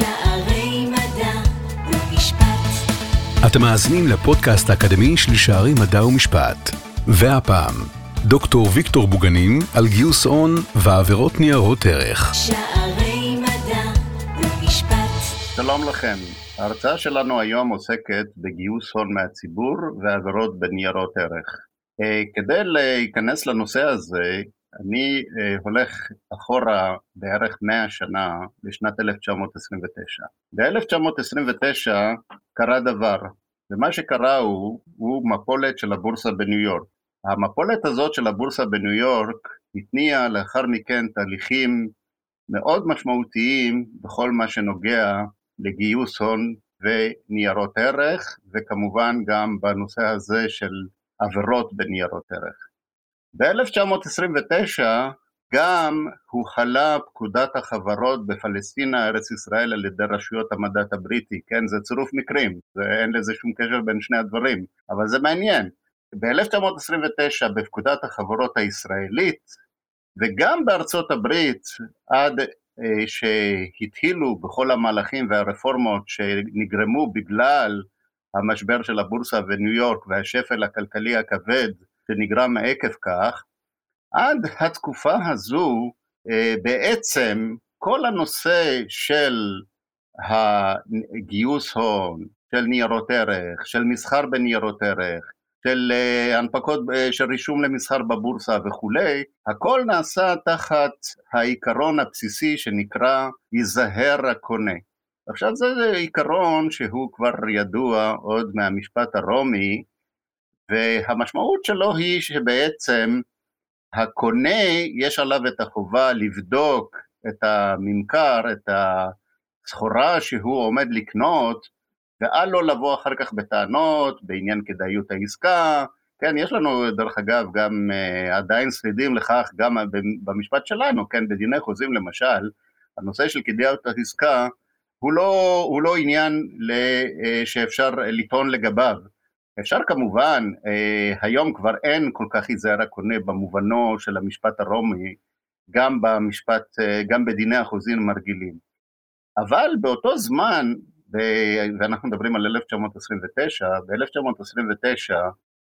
שערי מדע ומשפט. אתם מאזינים לפודקאסט האקדמי של שערי מדע ומשפט. והפעם, דוקטור ויקטור בוגנים על גיוס הון ועבירות ניירות ערך. שערי מדע ומשפט. שלום לכם. ההרצאה שלנו היום עוסקת בגיוס הון מהציבור ועבירות בניירות ערך. אה, כדי להיכנס לנושא הזה, אני אה, הולך אחורה בערך 100 שנה לשנת 1929. ב-1929 קרה דבר, ומה שקרה הוא, הוא מפולת של הבורסה בניו יורק. המפולת הזאת של הבורסה בניו יורק התניעה לאחר מכן תהליכים מאוד משמעותיים בכל מה שנוגע לגיוס הון וניירות ערך, וכמובן גם בנושא הזה של עבירות בניירות ערך. ב-1929 גם הוחלה פקודת החברות בפלסטינה, ארץ ישראל, על ידי רשויות המנדט הבריטי, כן, זה צירוף מקרים, ואין לזה שום קשר בין שני הדברים, אבל זה מעניין. ב-1929 בפקודת החברות הישראלית, וגם בארצות הברית, עד אה, שהתחילו בכל המהלכים והרפורמות שנגרמו בגלל המשבר של הבורסה בניו יורק והשפל הכלכלי הכבד שנגרם עקב כך, עד התקופה הזו אה, בעצם כל הנושא של הגיוס הון, של ניירות ערך, של מסחר בניירות ערך, של אה, הנפקות, אה, של רישום למסחר בבורסה וכולי, הכל נעשה תחת העיקרון הבסיסי שנקרא ייזהר הקונה. עכשיו זה עיקרון שהוא כבר ידוע עוד מהמשפט הרומי, והמשמעות שלו היא שבעצם הקונה יש עליו את החובה לבדוק את הממכר, את הסחורה שהוא עומד לקנות, ואל לו לבוא אחר כך בטענות בעניין כדאיות העסקה, כן, יש לנו דרך אגב גם uh, עדיין שרידים לכך גם במשפט שלנו, כן, בדיני חוזים למשל, הנושא של כדאיות העסקה הוא לא, הוא לא עניין uh, שאפשר לטעון לגביו. אפשר כמובן, אה, היום כבר אין כל כך היזהר הקונה במובנו של המשפט הרומי, גם במשפט, אה, גם בדיני החוזים הרגילים. אבל באותו זמן, ב, ואנחנו מדברים על 1929, ב-1929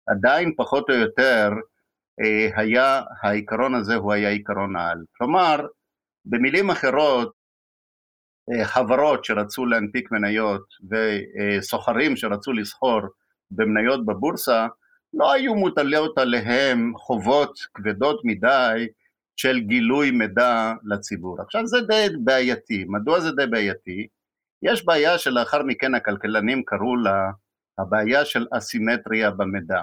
עדיין פחות או יותר אה, היה, העיקרון הזה הוא היה עיקרון העל. כלומר, במילים אחרות, חברות שרצו להנפיק מניות וסוחרים שרצו לסחור במניות בבורסה, לא היו מוטלות עליהם חובות כבדות מדי של גילוי מידע לציבור. עכשיו זה די בעייתי, מדוע זה די בעייתי? יש בעיה שלאחר מכן הכלכלנים קראו לה הבעיה של אסימטריה במידע.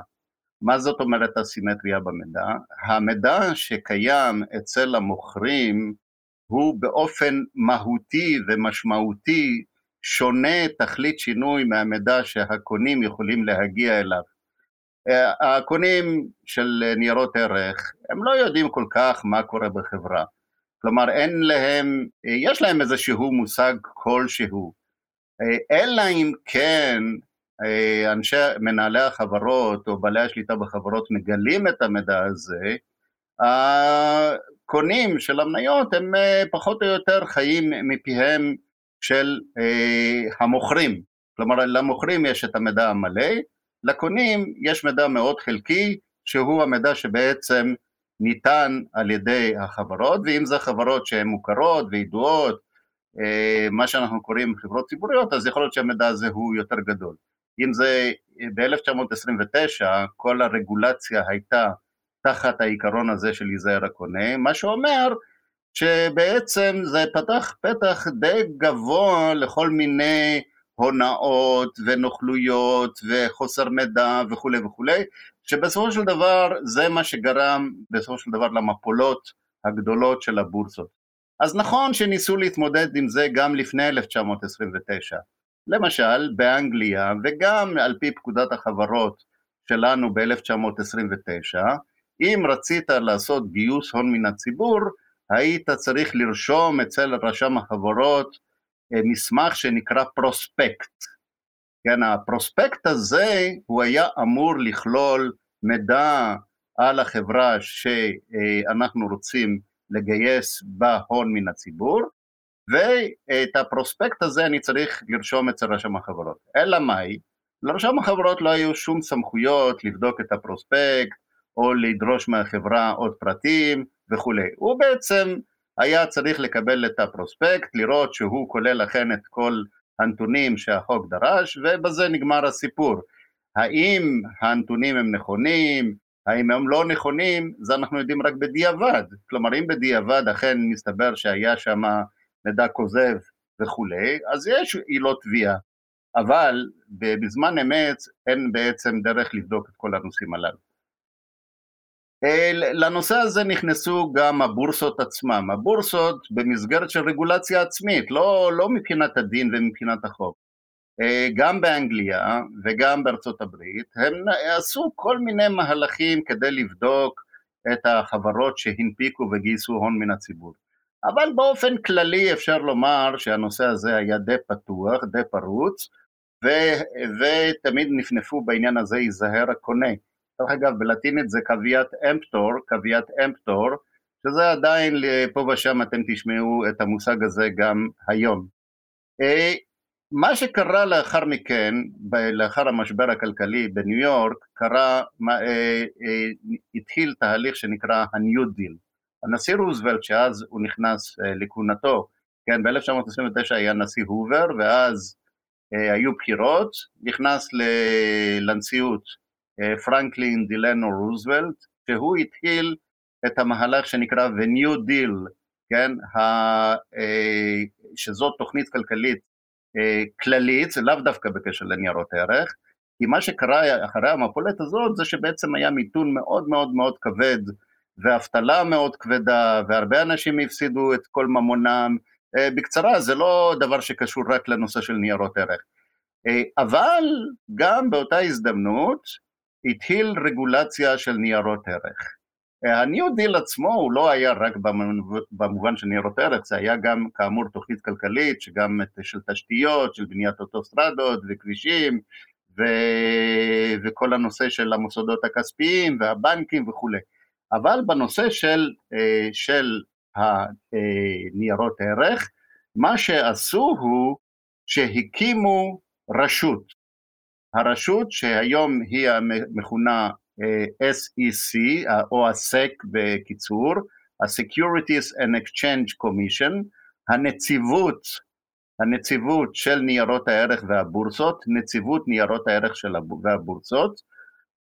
מה זאת אומרת אסימטריה במידע? המידע שקיים אצל המוכרים הוא באופן מהותי ומשמעותי שונה תכלית שינוי מהמידע שהקונים יכולים להגיע אליו. אה, הקונים של ניירות ערך, הם לא יודעים כל כך מה קורה בחברה. כלומר, אין להם, אה, יש להם איזשהו מושג כלשהו. אה, אלא אם כן אנשי, מנהלי החברות או בעלי השליטה בחברות מגלים את המידע הזה, הקונים של המניות הם פחות או יותר חיים מפיהם של אה, המוכרים. כלומר, למוכרים יש את המידע המלא, לקונים יש מידע מאוד חלקי, שהוא המידע שבעצם ניתן על ידי החברות, ואם זה חברות שהן מוכרות וידועות, אה, מה שאנחנו קוראים חברות ציבוריות, אז יכול להיות שהמידע הזה הוא יותר גדול. אם זה ב-1929, כל הרגולציה הייתה תחת העיקרון הזה של ייזהר הקונה, מה שאומר שבעצם זה פתח פתח די גבוה לכל מיני הונאות ונוכלויות וחוסר מידע וכולי וכולי, שבסופו של דבר זה מה שגרם בסופו של דבר למפולות הגדולות של הבורסות. אז נכון שניסו להתמודד עם זה גם לפני 1929. למשל באנגליה וגם על פי פקודת החברות שלנו ב-1929, אם רצית לעשות גיוס הון מן הציבור, היית צריך לרשום אצל רשם החברות אה, מסמך שנקרא פרוספקט. כן, הפרוספקט הזה הוא היה אמור לכלול מידע על החברה שאנחנו רוצים לגייס בה הון מן הציבור, ואת הפרוספקט הזה אני צריך לרשום אצל רשם החברות. אלא מאי? לרשם החברות לא היו שום סמכויות לבדוק את הפרוספקט או לדרוש מהחברה עוד פרטים וכולי. הוא בעצם היה צריך לקבל את הפרוספקט, לראות שהוא כולל אכן את כל הנתונים שהחוק דרש, ובזה נגמר הסיפור. האם הנתונים הם נכונים, האם הם לא נכונים, זה אנחנו יודעים רק בדיעבד. כלומר, אם בדיעבד אכן מסתבר שהיה שם מידע כוזב וכולי, אז יש עילות תביעה. אבל בזמן אמת אין בעצם דרך לבדוק את כל הנושאים הללו. לנושא הזה נכנסו גם הבורסות עצמם, הבורסות במסגרת של רגולציה עצמית, לא, לא מבחינת הדין ומבחינת החוק. גם באנגליה וגם בארצות הברית, הם עשו כל מיני מהלכים כדי לבדוק את החברות שהנפיקו וגייסו הון מן הציבור. אבל באופן כללי אפשר לומר שהנושא הזה היה די פתוח, די פרוץ, ו- ותמיד נפנפו בעניין הזה ייזהר הקונה. דרך אגב, בלטינית זה קוויית אמפטור, קוויית אמפטור, שזה עדיין פה ושם אתם תשמעו את המושג הזה גם היום. אה, מה שקרה לאחר מכן, לאחר המשבר הכלכלי בניו יורק, קרה, אה, אה, התחיל תהליך שנקרא ה-New Deal. הנשיא רוזוולט, שאז הוא נכנס לכהונתו, כן, ב-1929 היה נשיא הובר, ואז היו בחירות, נכנס לנשיאות פרנקלין דילנו רוזוולט, שהוא התחיל את המהלך שנקרא The New Deal, כן, ה, אה, שזאת תוכנית כלכלית אה, כללית, זה לאו דווקא בקשר לניירות ערך, כי מה שקרה אחרי המפולת הזאת זה שבעצם היה מיתון מאוד מאוד מאוד כבד ואבטלה מאוד כבדה והרבה אנשים הפסידו את כל ממונם, אה, בקצרה זה לא דבר שקשור רק לנושא של ניירות ערך, אבל גם באותה הזדמנות התחיל רגולציה של ניירות ערך. הניו דיל עצמו הוא לא היה רק במובן של ניירות ערך, זה היה גם כאמור תוכנית כלכלית, שגם של תשתיות, של בניית אוטוסטרדות וכבישים, ו... וכל הנושא של המוסדות הכספיים והבנקים וכולי. אבל בנושא של, אה, של הניירות ערך, מה שעשו הוא שהקימו רשות, הרשות שהיום היא המכונה אה, SEC או ה-SEC בקיצור, ה-Securities and Exchange Commission, הנציבות, הנציבות של ניירות הערך והבורסות, נציבות ניירות הערך של והבורסות,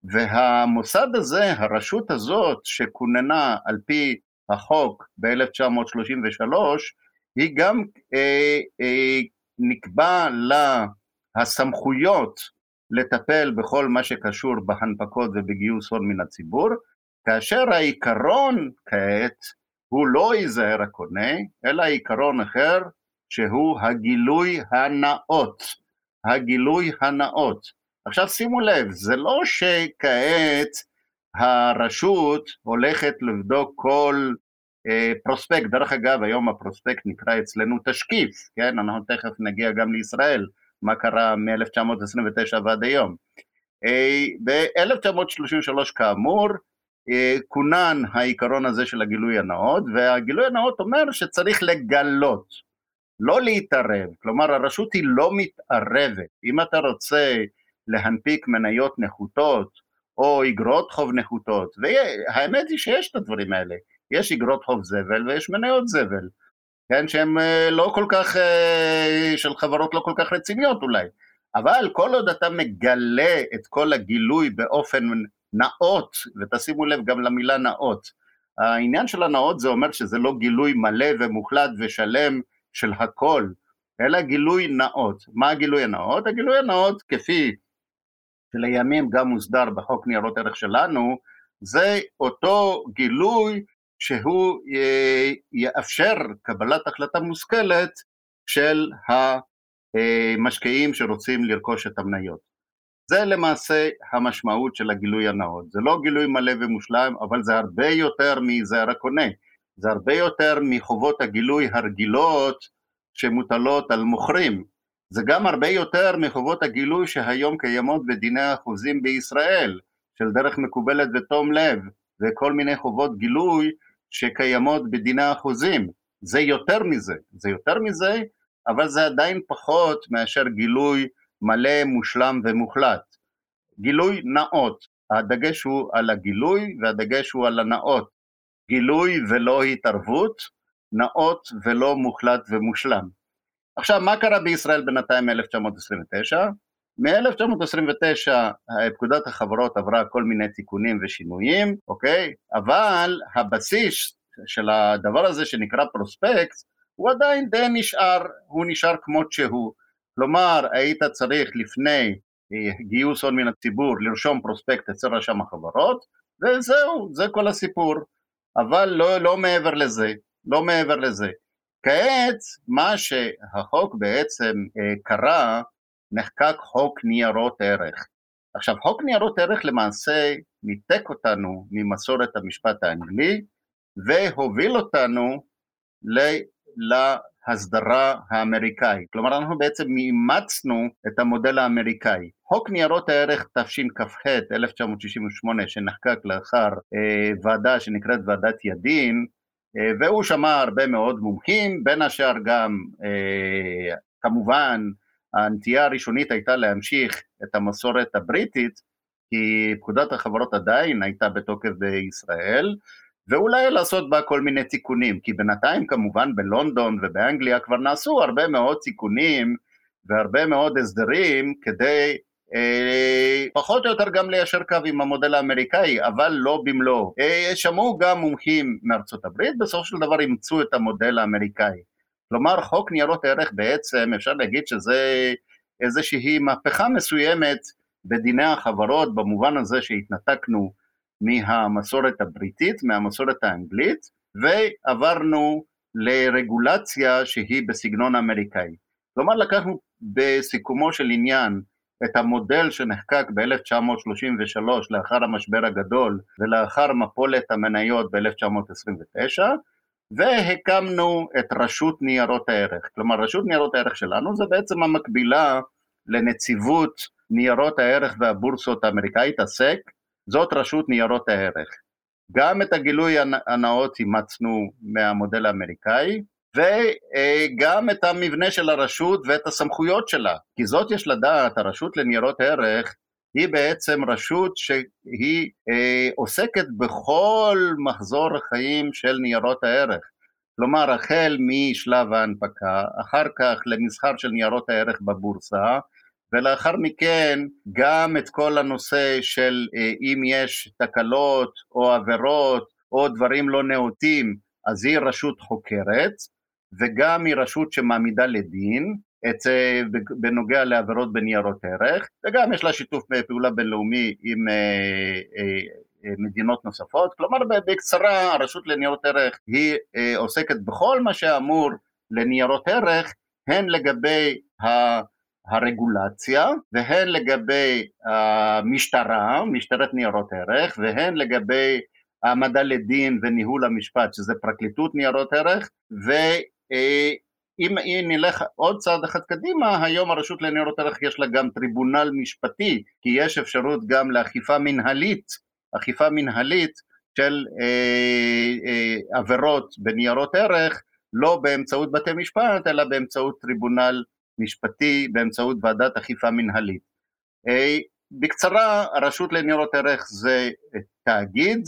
והמוסד הזה, הרשות הזאת שכוננה על פי החוק ב-1933, היא גם אה, אה, נקבע לה הסמכויות לטפל בכל מה שקשור בהנפקות ובגיוס הון מן הציבור, כאשר העיקרון כעת הוא לא ייזהר הקונה, אלא עיקרון אחר שהוא הגילוי הנאות. הגילוי הנאות. עכשיו שימו לב, זה לא שכעת הרשות הולכת לבדוק כל אה, פרוספקט, דרך אגב היום הפרוספקט נקרא אצלנו תשקיף, כן, אנחנו תכף נגיע גם לישראל, מה קרה מ-1929 ועד היום. אה, ב-1933 כאמור אה, כונן העיקרון הזה של הגילוי הנאות, והגילוי הנאות אומר שצריך לגלות, לא להתערב, כלומר הרשות היא לא מתערבת, אם אתה רוצה להנפיק מניות נחותות או אגרות חוב נחותות, והאמת היא שיש את הדברים האלה, יש אגרות חוב זבל ויש מניות זבל, כן, שהן אה, לא כל כך, אה, של חברות לא כל כך רציניות אולי, אבל כל עוד אתה מגלה את כל הגילוי באופן נאות, ותשימו לב גם למילה נאות, העניין של הנאות זה אומר שזה לא גילוי מלא ומוחלט ושלם של הכל, אלא גילוי נאות. מה הגילוי הנאות? הגילוי הנאות כפי שלימים גם מוסדר בחוק ניירות ערך שלנו, זה אותו גילוי שהוא יאפשר קבלת החלטה מושכלת של המשקיעים שרוצים לרכוש את המניות. זה למעשה המשמעות של הגילוי הנאות. זה לא גילוי מלא ומושלם, אבל זה הרבה יותר מזער הקונה. זה הרבה יותר מחובות הגילוי הרגילות שמוטלות על מוכרים. זה גם הרבה יותר מחובות הגילוי שהיום קיימות בדיני החוזים בישראל, של דרך מקובלת ותום לב, וכל מיני חובות גילוי שקיימות בדיני החוזים. זה יותר מזה, זה יותר מזה, אבל זה עדיין פחות מאשר גילוי מלא, מושלם ומוחלט. גילוי נאות, הדגש הוא על הגילוי והדגש הוא על הנאות. גילוי ולא התערבות, נאות ולא מוחלט ומושלם. עכשיו, מה קרה בישראל בינתיים מ-1929? מ-1929 פקודת החברות עברה כל מיני תיקונים ושינויים, אוקיי? אבל הבסיס של הדבר הזה שנקרא פרוספקט, הוא עדיין די נשאר, הוא נשאר כמות שהוא. כלומר, היית צריך לפני אה, גיוס הון מן הציבור לרשום פרוספקט אצל רשם החברות, וזהו, זה כל הסיפור. אבל לא, לא מעבר לזה, לא מעבר לזה. כעת, מה שהחוק בעצם אה, קרא, נחקק חוק ניירות ערך. עכשיו, חוק ניירות ערך למעשה ניתק אותנו ממסורת המשפט האנגלי, והוביל אותנו להסדרה האמריקאית. כלומר, אנחנו בעצם אימצנו את המודל האמריקאי. חוק ניירות הערך תשכ"ח, 1968, שנחקק לאחר אה, ועדה שנקראת ועדת ידין, אה, והוא שמע הרבה מאוד מומחים, בין השאר גם, אה, כמובן, הנטייה הראשונית הייתה להמשיך את המסורת הבריטית, כי פקודת החברות עדיין הייתה בתוקף בישראל, ואולי לעשות בה כל מיני תיקונים, כי בינתיים כמובן בלונדון ובאנגליה כבר נעשו הרבה מאוד תיקונים והרבה מאוד הסדרים כדי אה, פחות או יותר גם ליישר קו עם המודל האמריקאי, אבל לא במלואו. אה, שמעו גם מומחים מארצות הברית, בסופו של דבר אימצו את המודל האמריקאי. כלומר, חוק ניירות ערך בעצם, אפשר להגיד שזה איזושהי מהפכה מסוימת בדיני החברות, במובן הזה שהתנתקנו מהמסורת הבריטית, מהמסורת האנגלית, ועברנו לרגולציה שהיא בסגנון אמריקאי. כלומר, לקחנו בסיכומו של עניין את המודל שנחקק ב-1933 לאחר המשבר הגדול ולאחר מפולת המניות ב-1929, והקמנו את רשות ניירות הערך. כלומר, רשות ניירות הערך שלנו זה בעצם המקבילה לנציבות ניירות הערך והבורסות האמריקאית, הסק, זאת רשות ניירות הערך. גם את הגילוי הנאות אימצנו מהמודל האמריקאי, וגם את המבנה של הרשות ואת הסמכויות שלה, כי זאת יש לדעת, הרשות לניירות ערך היא בעצם רשות שהיא אה, עוסקת בכל מחזור החיים של ניירות הערך. כלומר, החל משלב ההנפקה, אחר כך למסחר של ניירות הערך בבורסה, ולאחר מכן גם את כל הנושא של אה, אם יש תקלות או עבירות או דברים לא נאותים, אז היא רשות חוקרת, וגם היא רשות שמעמידה לדין, בנוגע לעבירות בניירות ערך, וגם יש לה שיתוף פעולה בינלאומי עם אה, מדינות נוספות, כלומר בקצרה הרשות לניירות ערך היא עוסקת בכל מה שאמור לניירות ערך, הן לגבי הרגולציה, והן לגבי המשטרה, משטרת ניירות ערך, והן לגבי העמדה לדין וניהול המשפט, שזה פרקליטות ניירות ערך, ואם אם נלך עוד צעד אחד קדימה, היום הרשות לניירות ערך יש לה גם טריבונל משפטי, כי יש אפשרות גם לאכיפה מנהלית, אכיפה מנהלית של אה, אה, עבירות בניירות ערך, לא באמצעות בתי משפט, אלא באמצעות טריבונל משפטי באמצעות ועדת אכיפה מנהלית. אה, בקצרה, הרשות לניירות ערך זה תאגיד,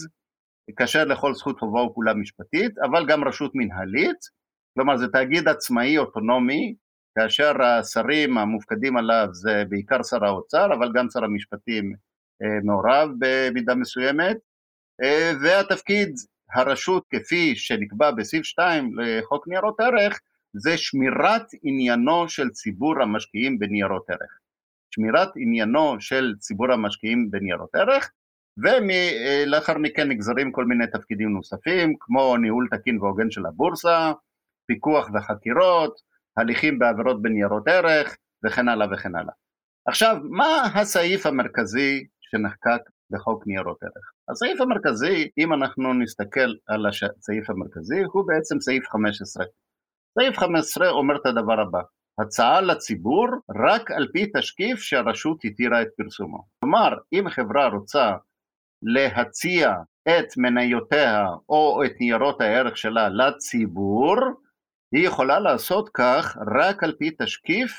כאשר לכל זכות חובה ופעולה משפטית, אבל גם רשות מנהלית, כלומר זה תאגיד עצמאי אוטונומי, כאשר השרים המופקדים עליו זה בעיקר שר האוצר, אבל גם שר המשפטים אה, מעורב במידה מסוימת, אה, והתפקיד הרשות כפי שנקבע בסעיף 2 לחוק ניירות ערך, זה שמירת עניינו של ציבור המשקיעים בניירות ערך. שמירת עניינו של ציבור המשקיעים בניירות ערך, ולאחר מכן נגזרים כל מיני תפקידים נוספים, כמו ניהול תקין והוגן של הבורסה, פיקוח וחקירות, הליכים בעבירות בניירות ערך, וכן הלאה וכן הלאה. עכשיו, מה הסעיף המרכזי שנחקק בחוק ניירות ערך? הסעיף המרכזי, אם אנחנו נסתכל על הסעיף המרכזי, הוא בעצם סעיף 15. סעיף 15 אומר את הדבר הבא, הצעה לציבור רק על פי תשקיף שהרשות התירה את פרסומו. כלומר, אם חברה רוצה להציע את מניותיה או את ניירות הערך שלה לציבור, היא יכולה לעשות כך רק על פי תשקיף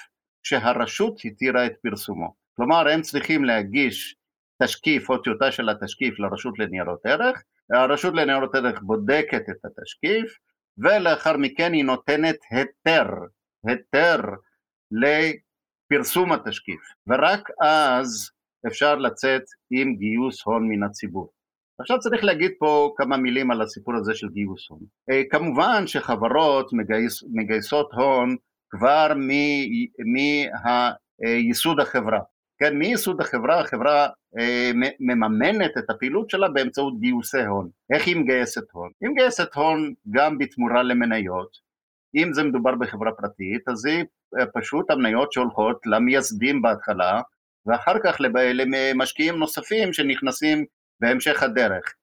שהרשות התירה את פרסומו. כלומר, הם צריכים להגיש תשקיף או טיוטה של התשקיף לרשות לניירות ערך, הרשות לניירות ערך בודקת את התשקיף, ולאחר מכן היא נותנת היתר, היתר לפרסום התשקיף, ורק אז אפשר לצאת עם גיוס הון מן הציבור. עכשיו צריך להגיד פה כמה מילים על הסיפור הזה של גיוס הון. אה, כמובן שחברות מגייס, מגייסות הון כבר מייסוד החברה. כן, מייסוד החברה, החברה אה, מממנת את הפעילות שלה באמצעות גיוסי הון. איך היא מגייסת הון? היא מגייסת הון גם בתמורה למניות. אם זה מדובר בחברה פרטית, אז היא אה, פשוט המניות שהולכות למייסדים בהתחלה, ואחר כך למשקיעים נוספים שנכנסים בהמשך הדרך.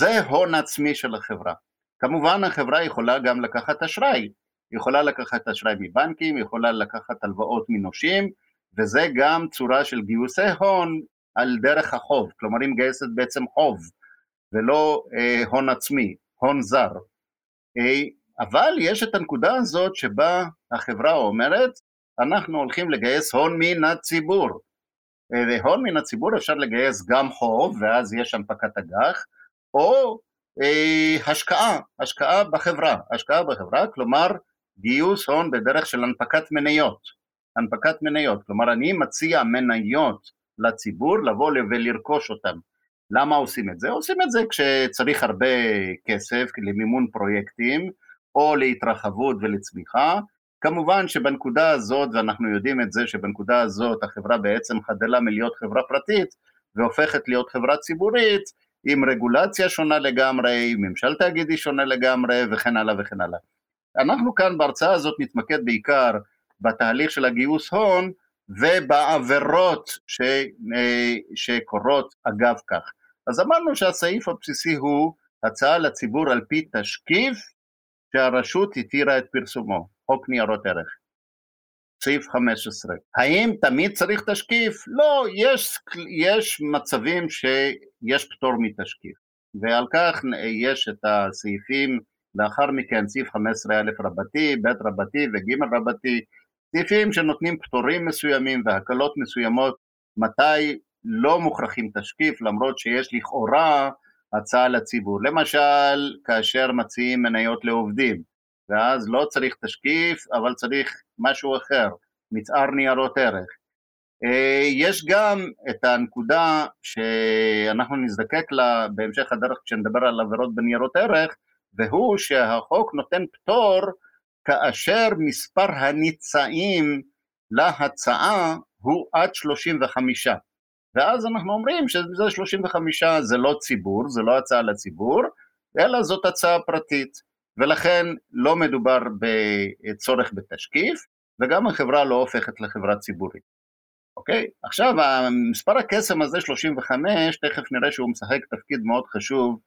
זה הון עצמי של החברה. כמובן החברה יכולה גם לקחת אשראי, יכולה לקחת אשראי מבנקים, יכולה לקחת הלוואות מנושים, וזה גם צורה של גיוסי הון על דרך החוב, כלומר היא מגייסת בעצם חוב, ולא אה, הון עצמי, הון זר. אה, אבל יש את הנקודה הזאת שבה החברה אומרת, אנחנו הולכים לגייס הון מן הציבור. והון מן הציבור אפשר לגייס גם חוב, ואז יש הנפקת אג"ח, או אה, השקעה, השקעה בחברה, השקעה בחברה, כלומר גיוס הון בדרך של הנפקת מניות, הנפקת מניות, כלומר אני מציע מניות לציבור לבוא ולרכוש אותן. למה עושים את זה? עושים את זה כשצריך הרבה כסף למימון פרויקטים או להתרחבות ולצמיחה, כמובן שבנקודה הזאת, ואנחנו יודעים את זה שבנקודה הזאת החברה בעצם חדלה מלהיות חברה פרטית והופכת להיות חברה ציבורית עם רגולציה שונה לגמרי, עם ממשל תאגידי שונה לגמרי וכן הלאה וכן הלאה. אנחנו כאן בהרצאה הזאת נתמקד בעיקר בתהליך של הגיוס הון ובעבירות ש, אה, שקורות אגב כך. אז אמרנו שהסעיף הבסיסי הוא הצעה לציבור על פי תשקיף שהרשות התירה את פרסומו. חוק ניירות ערך. סעיף 15. האם תמיד צריך תשקיף? לא, יש, יש מצבים שיש פטור מתשקיף, ועל כך יש את הסעיפים לאחר מכן, סעיף 15א רבתי, ב' רבתי וג' רבתי, סעיפים שנותנים פטורים מסוימים והקלות מסוימות מתי לא מוכרחים תשקיף למרות שיש לכאורה הצעה לציבור. למשל, כאשר מציעים מניות לעובדים, ואז לא צריך תשקיף, אבל צריך משהו אחר, מצער ניירות ערך. אה, יש גם את הנקודה שאנחנו נזדקק לה בהמשך הדרך כשנדבר על עבירות בניירות ערך, והוא שהחוק נותן פטור כאשר מספר הניצאים להצעה הוא עד 35. ואז אנחנו אומרים שזה 35 זה לא ציבור, זה לא הצעה לציבור, אלא זאת הצעה פרטית. ולכן לא מדובר בצורך בתשקיף, וגם החברה לא הופכת לחברה ציבורית. אוקיי? עכשיו, מספר הקסם הזה, 35, תכף נראה שהוא משחק תפקיד מאוד חשוב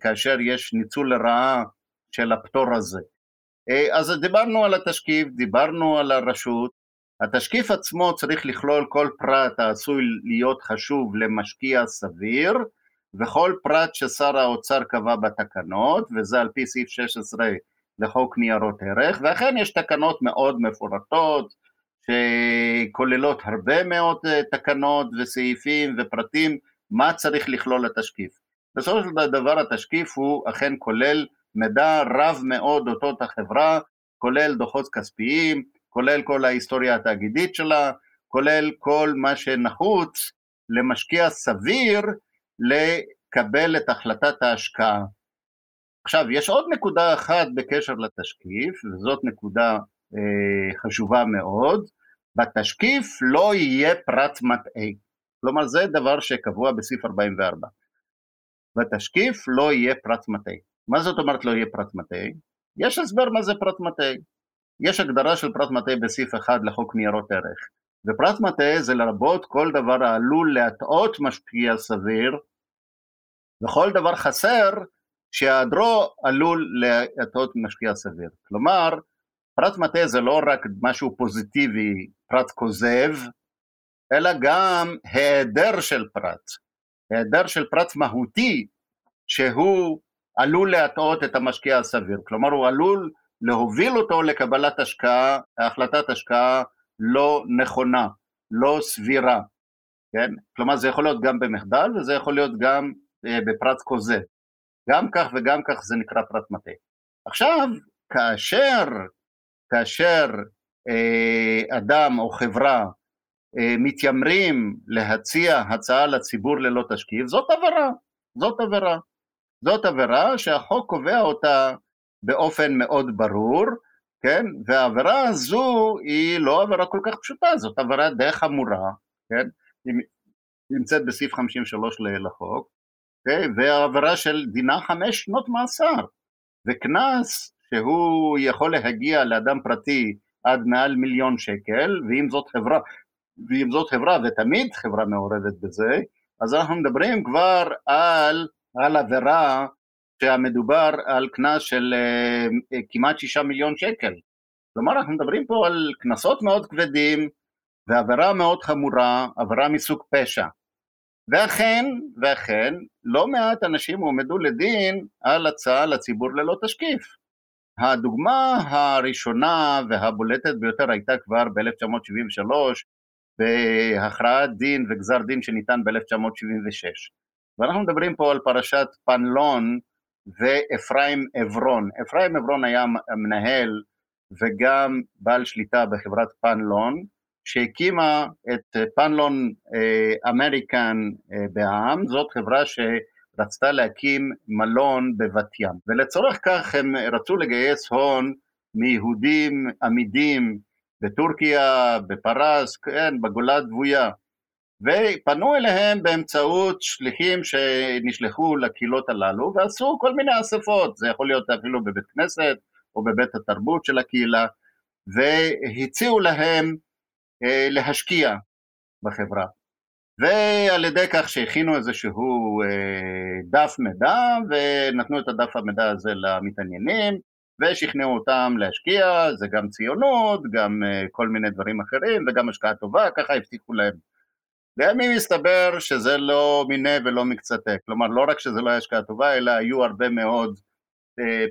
כאשר יש ניצול לרעה של הפטור הזה. אז דיברנו על התשקיף, דיברנו על הרשות, התשקיף עצמו צריך לכלול כל פרט העשוי להיות חשוב למשקיע סביר, וכל פרט ששר האוצר קבע בתקנות, וזה על פי סעיף 16 לחוק ניירות ערך, ואכן יש תקנות מאוד מפורטות, שכוללות הרבה מאוד אה, תקנות וסעיפים ופרטים, מה צריך לכלול התשקיף. בסופו של דבר התשקיף הוא אכן כולל מידע רב מאוד אודות החברה, כולל דוחות כספיים, כולל כל ההיסטוריה התאגידית שלה, כולל כל מה שנחוץ למשקיע סביר לקבל את החלטת ההשקעה. עכשיו, יש עוד נקודה אחת בקשר לתשקיף, וזאת נקודה אה, חשובה מאוד, בתשקיף לא יהיה פרט מטעה, כלומר זה דבר שקבוע בסעיף 44. בתשקיף לא יהיה פרט מטעה. מה זאת אומרת לא יהיה פרט מטעה? יש הסבר מה זה פרט מטעה. יש הגדרה של פרט מטעה בסעיף 1 לחוק ניירות ערך, ופרט מטעה זה לרבות כל דבר העלול להטעות משפיע סביר וכל דבר חסר שהיעדרו עלול להטעות משקיע סביר. כלומר, פרט מטה זה לא רק משהו פוזיטיבי, פרט כוזב, אלא גם היעדר של פרט. היעדר של פרט מהותי שהוא עלול להטעות את המשקיע הסביר, כלומר הוא עלול להוביל אותו לקבלת השקעה, החלטת השקעה לא נכונה, לא סבירה, כן? כלומר זה יכול להיות גם במחדל וזה יכול להיות גם בפרט כוזב, גם כך וגם כך זה נקרא פרט מטה. עכשיו, כאשר, כאשר אה, אדם או חברה אה, מתיימרים להציע הצעה לציבור ללא תשקיף, זאת עבירה, זאת עבירה. זאת עבירה שהחוק קובע אותה באופן מאוד ברור, כן? והעבירה הזו היא לא עבירה כל כך פשוטה, זאת עבירה די חמורה, כן? היא נמצאת בסעיף 53 לחוק, okay? והעבירה של דינה חמש שנות מאסר, וקנס שהוא יכול להגיע לאדם פרטי עד מעל מיליון שקל, ואם זאת חברה, ואם זאת חברה, ותמיד חברה מעורבת בזה, אז אנחנו מדברים כבר על, על עבירה שהמדובר על קנס של uh, כמעט שישה מיליון שקל. כלומר, אנחנו מדברים פה על קנסות מאוד כבדים ועבירה מאוד חמורה, עבירה מסוג פשע. ואכן, ואכן, לא מעט אנשים הועמדו לדין על הצעה לציבור ללא תשקיף. הדוגמה הראשונה והבולטת ביותר הייתה כבר ב-1973 בהכרעת דין וגזר דין שניתן ב-1976. ואנחנו מדברים פה על פרשת פנלון ואפרים עברון. אפרים עברון היה מנהל וגם בעל שליטה בחברת פנלון, שהקימה את פנלון אמריקן אה, בעם, זאת חברה שרצתה להקים מלון בבת ים. ולצורך כך הם רצו לגייס הון מיהודים עמידים בטורקיה, בפרס, כן, בגולה הדבויה. ופנו אליהם באמצעות שליחים שנשלחו לקהילות הללו ועשו כל מיני אספות, זה יכול להיות אפילו בבית כנסת או בבית התרבות של הקהילה, והציעו להם אה, להשקיע בחברה. ועל ידי כך שהכינו איזשהו אה, דף מידע ונתנו את הדף המידע הזה למתעניינים ושכנעו אותם להשקיע, זה גם ציונות, גם אה, כל מיני דברים אחרים וגם השקעה טובה, ככה הבטיחו להם. לימים הסתבר שזה לא מיניה ולא מקצתה, כלומר לא רק שזה לא היה השקעה טובה, אלא היו הרבה מאוד אה,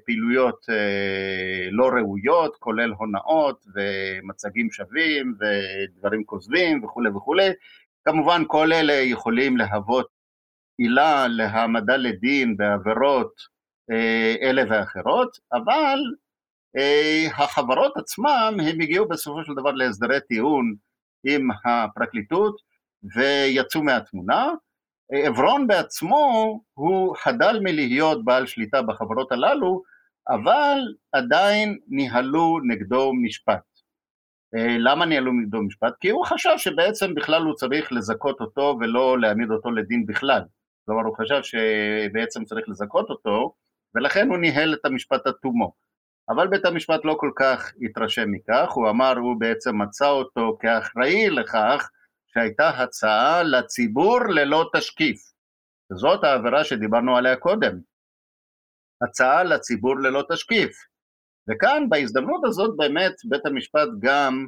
פעילויות אה, לא ראויות, כולל הונאות ומצגים שווים ודברים כוזבים וכולי וכולי. כמובן כל אלה יכולים להוות עילה להעמדה לדין בעבירות אה, אלה ואחרות, אבל החברות עצמם הם הגיעו בסופו של דבר להסדרי טיעון עם הפרקליטות ויצאו מהתמונה, עברון בעצמו הוא חדל מלהיות בעל שליטה בחברות הללו, אבל עדיין ניהלו נגדו משפט. אה, למה ניהלו נגדו משפט? כי הוא חשב שבעצם בכלל הוא צריך לזכות אותו ולא להעמיד אותו לדין בכלל. כלומר הוא חשב שבעצם צריך לזכות אותו, ולכן הוא ניהל את המשפט עד תומו. אבל בית המשפט לא כל כך התרשם מכך, הוא אמר, הוא בעצם מצא אותו כאחראי לכך שהייתה הצעה לציבור ללא תשקיף. זאת העבירה שדיברנו עליה קודם. הצעה לציבור ללא תשקיף. וכאן בהזדמנות הזאת באמת בית המשפט גם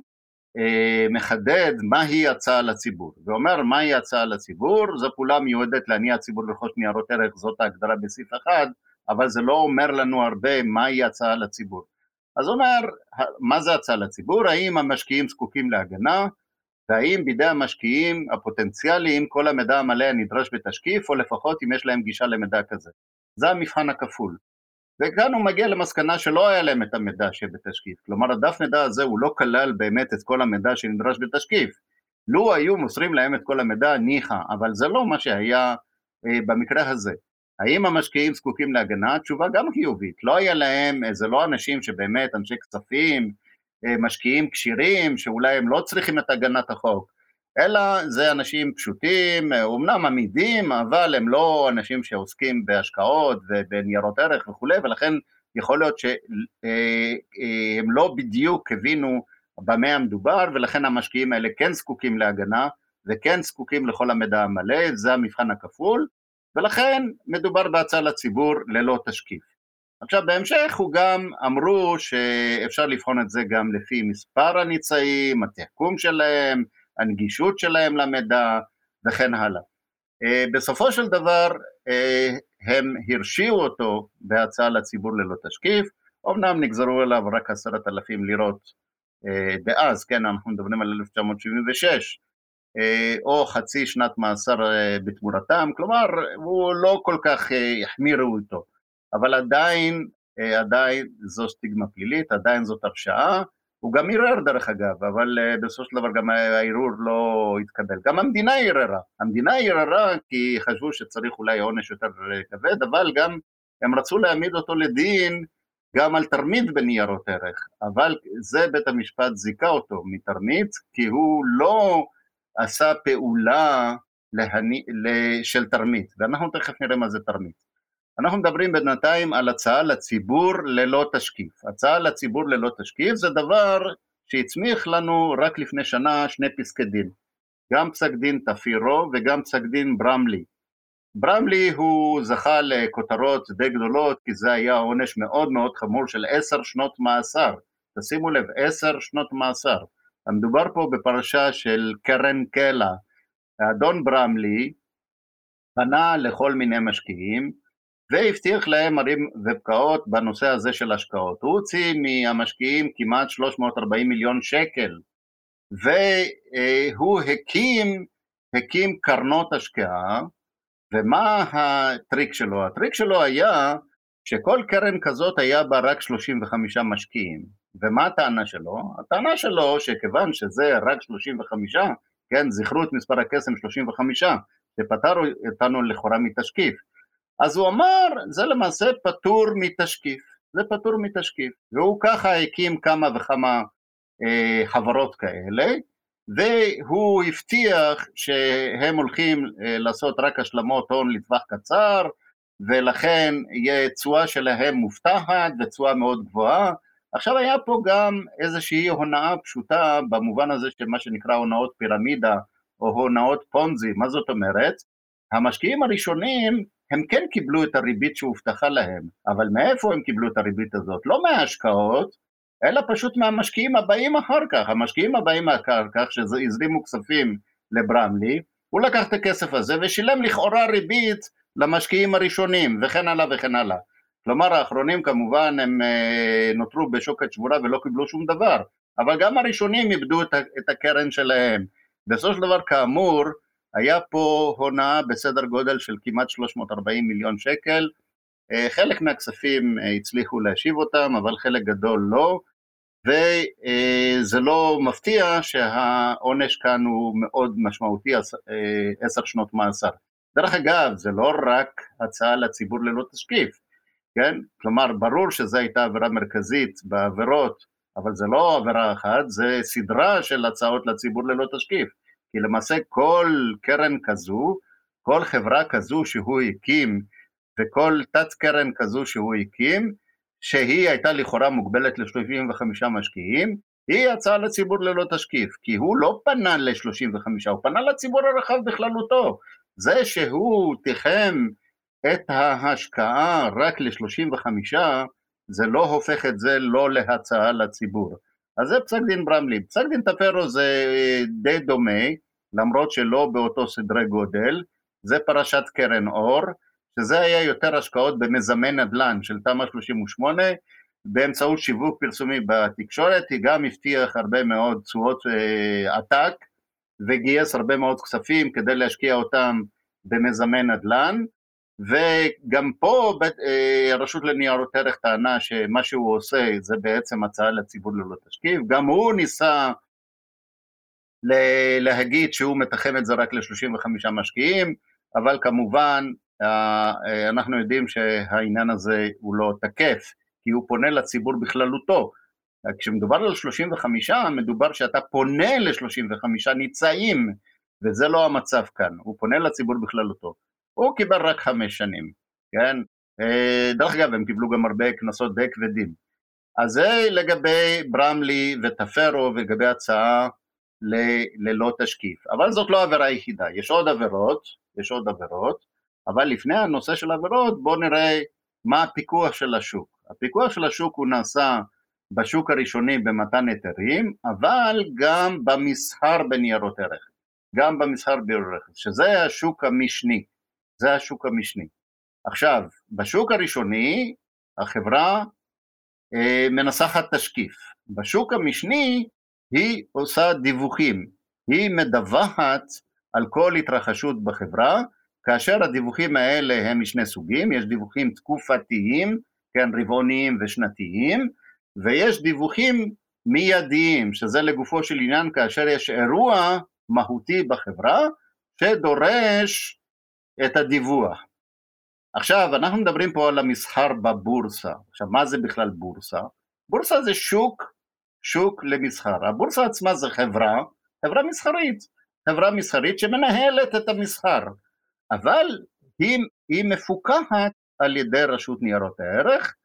אה, מחדד מהי הצעה לציבור, ואומר מהי הצעה לציבור, זו פעולה מיועדת להניע ציבור לרכוש ניירות ערך, זאת ההגדרה בסעיף אחד, אבל זה לא אומר לנו הרבה מהי הצעה לציבור. אז הוא אומר, מה זה הצעה לציבור? האם המשקיעים זקוקים להגנה? והאם בידי המשקיעים הפוטנציאליים כל המידע המלא הנדרש בתשקיף, או לפחות אם יש להם גישה למידע כזה. זה המבחן הכפול. וכאן הוא מגיע למסקנה שלא היה להם את המידע שבתשקיף. כלומר, הדף מידע הזה הוא לא כלל באמת את כל המידע שנדרש בתשקיף. לו היו מוסרים להם את כל המידע, ניחא, אבל זה לא מה שהיה אה, במקרה הזה. האם המשקיעים זקוקים להגנה? תשובה גם חיובית. לא היה להם, אה, זה לא אנשים שבאמת אנשי כספים, משקיעים כשירים, שאולי הם לא צריכים את הגנת החוק, אלא זה אנשים פשוטים, אומנם עמידים, אבל הם לא אנשים שעוסקים בהשקעות ובניירות ערך וכולי, ולכן יכול להיות שהם אה, אה, לא בדיוק הבינו במה המדובר, ולכן המשקיעים האלה כן זקוקים להגנה, וכן זקוקים לכל המידע המלא, זה המבחן הכפול, ולכן מדובר בהצעה לציבור ללא תשקיף. עכשיו בהמשך הוא גם אמרו שאפשר לבחון את זה גם לפי מספר הניצאים, התחכום שלהם, הנגישות שלהם למידע וכן הלאה. אה, בסופו של דבר הם הרשיעו אותו בהצעה לציבור ללא תשקיף, אמנם נגזרו אליו רק עשרת אלפים לירות דאז, כן, אנחנו מדברים על 1976, או חצי שנת מאסר בתמורתם, כלומר הוא לא כל כך החמירו אותו, אבל עדיין, עדיין זו סטיגמה פלילית, עדיין זאת הרשעה, הוא גם ערער דרך אגב, אבל uh, בסופו של דבר גם הערעור לא התקבל. גם המדינה ערערה. המדינה ערערה כי חשבו שצריך אולי עונש יותר כבד, אבל גם הם רצו להעמיד אותו לדין גם על תרמית בניירות ערך, אבל זה בית המשפט זיכה אותו מתרמית, כי הוא לא עשה פעולה להני... של תרמית, ואנחנו תכף נראה מה זה תרמית. אנחנו מדברים בינתיים על הצעה לציבור ללא תשקיף. הצעה לציבור ללא תשקיף זה דבר שהצמיח לנו רק לפני שנה שני פסקי דין, גם פסק דין תפירו וגם פסק דין ברמלי. ברמלי הוא זכה לכותרות די גדולות כי זה היה עונש מאוד מאוד חמור של עשר שנות מאסר, תשימו לב, עשר שנות מאסר. המדובר פה בפרשה של קרן קלע. האדון ברמלי פנה לכל מיני משקיעים והבטיח להם ערים ובקעות בנושא הזה של השקעות. הוא הוציא מהמשקיעים כמעט 340 מיליון שקל, והוא הקים, הקים קרנות השקעה, ומה הטריק שלו? הטריק שלו היה שכל קרן כזאת היה בה רק 35 משקיעים. ומה הטענה שלו? הטענה שלו שכיוון שזה רק 35, כן, זכרו את מספר הקסם 35, שפטר אותנו לכאורה מתשקיף. אז הוא אמר, זה למעשה פטור מתשקיף, זה פטור מתשקיף, והוא ככה הקים כמה וכמה אה, חברות כאלה, והוא הבטיח שהם הולכים אה, לעשות רק השלמות הון לטווח קצר, ולכן יהיה תשואה שלהם מובטחת ותשואה מאוד גבוהה. עכשיו היה פה גם איזושהי הונאה פשוטה במובן הזה של מה שנקרא הונאות פירמידה או הונאות פונזי, מה זאת אומרת? המשקיעים הראשונים הם כן קיבלו את הריבית שהובטחה להם, אבל מאיפה הם קיבלו את הריבית הזאת? לא מההשקעות, אלא פשוט מהמשקיעים הבאים אחר כך. המשקיעים הבאים אחר כך, שהזרימו כספים לברמלי, הוא לקח את הכסף הזה ושילם לכאורה ריבית למשקיעים הראשונים, וכן הלאה וכן הלאה. כלומר האחרונים כמובן הם אה, נותרו בשוקת שבורה ולא קיבלו שום דבר, אבל גם הראשונים איבדו את הקרן שלהם. בסופו של דבר כאמור, היה פה הונאה בסדר גודל של כמעט 340 מיליון שקל, אה, חלק מהכספים אה, הצליחו להשיב אותם, אבל חלק גדול לא, וזה לא מפתיע שהעונש כאן הוא מאוד משמעותי, אה, עשר שנות מאסר. דרך אגב, זה לא רק הצעה לציבור ללא תשקיף, כן? כלומר, ברור שזו הייתה עבירה מרכזית בעבירות, אבל זה לא עבירה אחת, זה סדרה של הצעות לציבור ללא תשקיף. כי למעשה כל קרן כזו, כל חברה כזו שהוא הקים וכל תת קרן כזו שהוא הקים, שהיא הייתה לכאורה מוגבלת ל-35 משקיעים, היא יצאה לציבור ללא תשקיף, כי הוא לא פנה ל-35, הוא פנה לציבור הרחב בכללותו. זה שהוא תיחם את ההשקעה רק ל-35, זה לא הופך את זה לא להצעה לציבור. אז זה פסק דין ברמלי. פסק דין טפרו זה די דומה, למרות שלא באותו סדרי גודל, זה פרשת קרן אור, שזה היה יותר השקעות במיזמי נדל"ן של תמ"א 38, באמצעות שיווק פרסומי בתקשורת, היא גם הבטיח הרבה מאוד תשואות אה, עתק, וגייס הרבה מאוד כספים כדי להשקיע אותם במיזמי נדל"ן, וגם פה אה, הרשות לניירות ערך טענה שמה שהוא עושה זה בעצם הצעה לציבור ללא תשקיף, גם הוא ניסה להגיד שהוא מתחם את זה רק ל-35 משקיעים, אבל כמובן אה, אנחנו יודעים שהעניין הזה הוא לא תקף, כי הוא פונה לציבור בכללותו. כשמדובר על 35, מדובר שאתה פונה ל-35 ניצאים, וזה לא המצב כאן, הוא פונה לציבור בכללותו. הוא קיבל רק חמש שנים, כן? אה, דרך אגב, הם קיבלו גם הרבה קנסות די כבדים. אז זה לגבי ברמלי וטפרו ולגבי הצעה ל- ללא תשקיף. אבל זאת לא העבירה היחידה, יש עוד עבירות, יש עוד עבירות, אבל לפני הנושא של עבירות בואו נראה מה הפיקוח של השוק. הפיקוח של השוק הוא נעשה בשוק הראשוני במתן היתרים, אבל גם במסחר בניירות ערך. גם במסחר ביורכס, שזה השוק המשני, זה השוק המשני. עכשיו, בשוק הראשוני החברה אה, מנסחת תשקיף, בשוק המשני היא עושה דיווחים, היא מדווחת על כל התרחשות בחברה, כאשר הדיווחים האלה הם משני סוגים, יש דיווחים תקופתיים, כן, רבעוניים ושנתיים, ויש דיווחים מיידיים, שזה לגופו של עניין כאשר יש אירוע מהותי בחברה שדורש את הדיווח. עכשיו, אנחנו מדברים פה על המסחר בבורסה. עכשיו, מה זה בכלל בורסה? בורסה זה שוק, שוק למסחר. הבורסה עצמה זה חברה, חברה מסחרית, חברה מסחרית שמנהלת את המסחר, אבל היא, היא מפוקחת על ידי רשות ניירות הערך,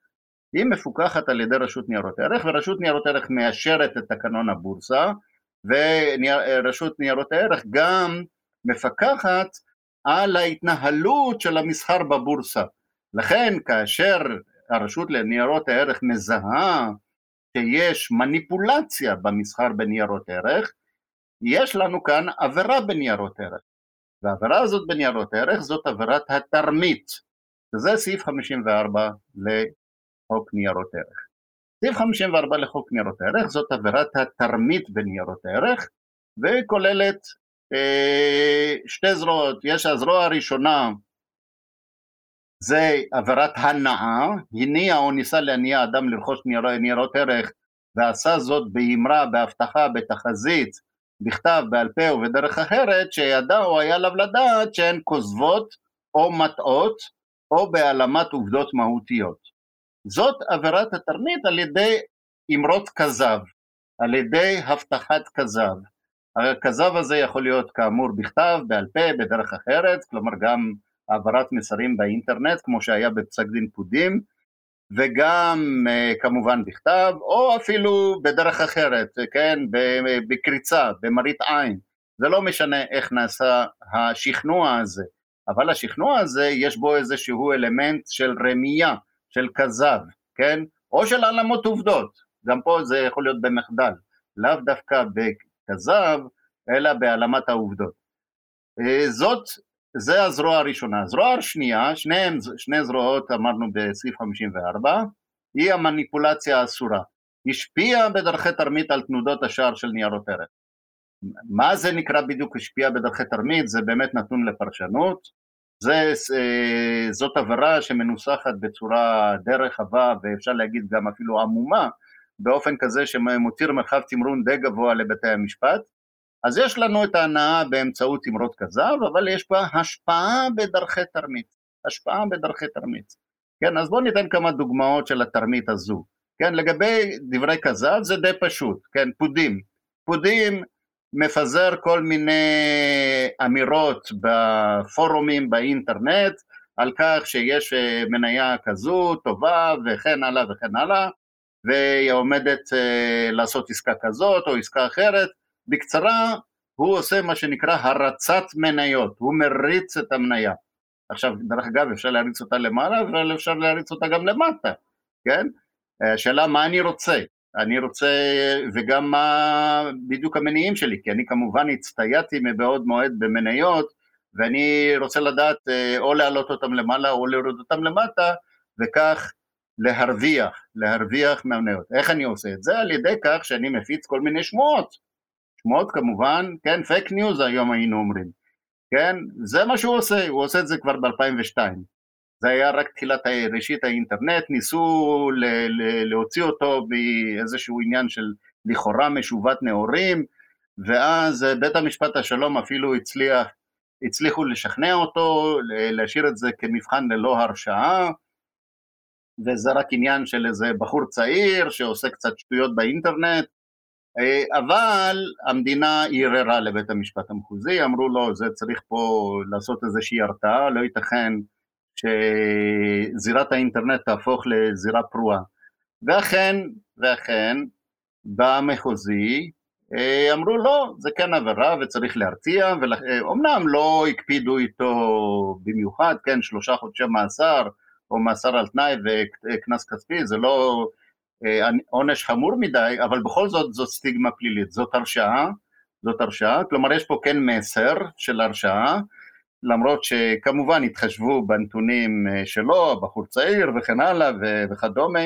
היא מפוקחת על ידי רשות ניירות ערך, ורשות ניירות ערך מאשרת את תקנון הבורסה, ורשות ניירות הערך גם מפקחת על ההתנהלות של המסחר בבורסה. לכן כאשר הרשות לניירות הערך מזהה שיש מניפולציה במסחר בניירות ערך, יש לנו כאן עבירה בניירות ערך. והעבירה הזאת בניירות ערך זאת עבירת התרמית, וזה סעיף 54 לחוק ניירות ערך. סעיף 54 לחוק ניירות ערך זאת עבירת התרמית בניירות ערך, וכוללת אה, שתי זרועות, יש הזרוע הראשונה זה עבירת הנאה, הניע או ניסה להניע אדם לרכוש ניירות ערך ועשה זאת באמרה, בהבטחה, בתחזית, בכתב, בעל פה ובדרך אחרת, שידע או היה עליו לדעת שהן כוזבות או מטעות או בהעלמת עובדות מהותיות. זאת עבירת התרמית על ידי אמרות כזב, על ידי הבטחת כזב. הכזב הזה יכול להיות כאמור בכתב, בעל פה, בדרך אחרת, כלומר גם העברת מסרים באינטרנט, כמו שהיה בפסק דין פודים, וגם אה, כמובן בכתב, או אפילו בדרך אחרת, כן, בקריצה, במראית עין. זה לא משנה איך נעשה השכנוע הזה, אבל השכנוע הזה יש בו איזשהו אלמנט של רמייה, של כזב, כן? או של העלמות עובדות, גם פה זה יכול להיות במחדל, לאו דווקא בכזב, אלא בהעלמת העובדות. אה, זאת, זה הזרוע הראשונה. הזרוע השנייה, שניהם, שני זרועות אמרנו בסעיף 54, היא המניפולציה האסורה. השפיעה בדרכי תרמית על תנודות השער של ניירות ערך. מה זה נקרא בדיוק השפיע בדרכי תרמית? זה באמת נתון לפרשנות. זה, אה, זאת עבירה שמנוסחת בצורה די רחבה ואפשר להגיד גם אפילו עמומה, באופן כזה שמותיר מרחב תמרון די גבוה לבתי המשפט. אז יש לנו את ההנעה באמצעות אמרות כזב, אבל יש בה השפעה בדרכי תרמית. השפעה בדרכי תרמית. כן, אז בואו ניתן כמה דוגמאות של התרמית הזו. כן, לגבי דברי כזב זה די פשוט, כן, פודים. פודים מפזר כל מיני אמירות בפורומים באינטרנט על כך שיש אה, מניה כזו טובה וכן הלאה וכן הלאה והיא עומדת אה, לעשות עסקה כזאת או עסקה אחרת בקצרה, הוא עושה מה שנקרא הרצת מניות, הוא מריץ את המניה. עכשיו, דרך אגב, אפשר להריץ אותה למעלה, אבל אפשר להריץ אותה גם למטה, כן? השאלה מה אני רוצה, אני רוצה, וגם מה בדיוק המניעים שלי, כי אני כמובן הצטיידתי מבעוד מועד במניות, ואני רוצה לדעת אה, או להעלות אותם למעלה או להוריד אותם למטה, וכך להרוויח, להרוויח מהמניות. איך אני עושה את זה? על ידי כך שאני מפיץ כל מיני שמועות. שמועות כמובן, כן, fake news היום היינו אומרים, כן, זה מה שהוא עושה, הוא עושה את זה כבר ב-2002. זה היה רק תחילת ראשית האינטרנט, ניסו ל- ל- להוציא אותו באיזשהו עניין של לכאורה משובת נאורים, ואז בית המשפט השלום אפילו הצליח, הצליחו לשכנע אותו, להשאיר את זה כמבחן ללא הרשעה, וזה רק עניין של איזה בחור צעיר שעושה קצת שטויות באינטרנט, אה, אבל המדינה ערערה לבית המשפט המחוזי, אמרו לו זה צריך פה לעשות איזושהי הרתעה, לא ייתכן שזירת האינטרנט תהפוך לזירה פרועה. ואכן, ואכן, במחוזי אה, אמרו לא, זה כן עבירה וצריך להרתיע, ואומנם אה, לא הקפידו איתו במיוחד, כן, שלושה חודשי מאסר, או מאסר על תנאי וקנס כספי, זה לא אה, עונש חמור מדי, אבל בכל זאת זאת סטיגמה פלילית, זאת הרשעה, זאת הרשעה, כלומר יש פה כן מסר של הרשעה, למרות שכמובן התחשבו בנתונים אה, שלו, בחור צעיר וכן הלאה וכדומה,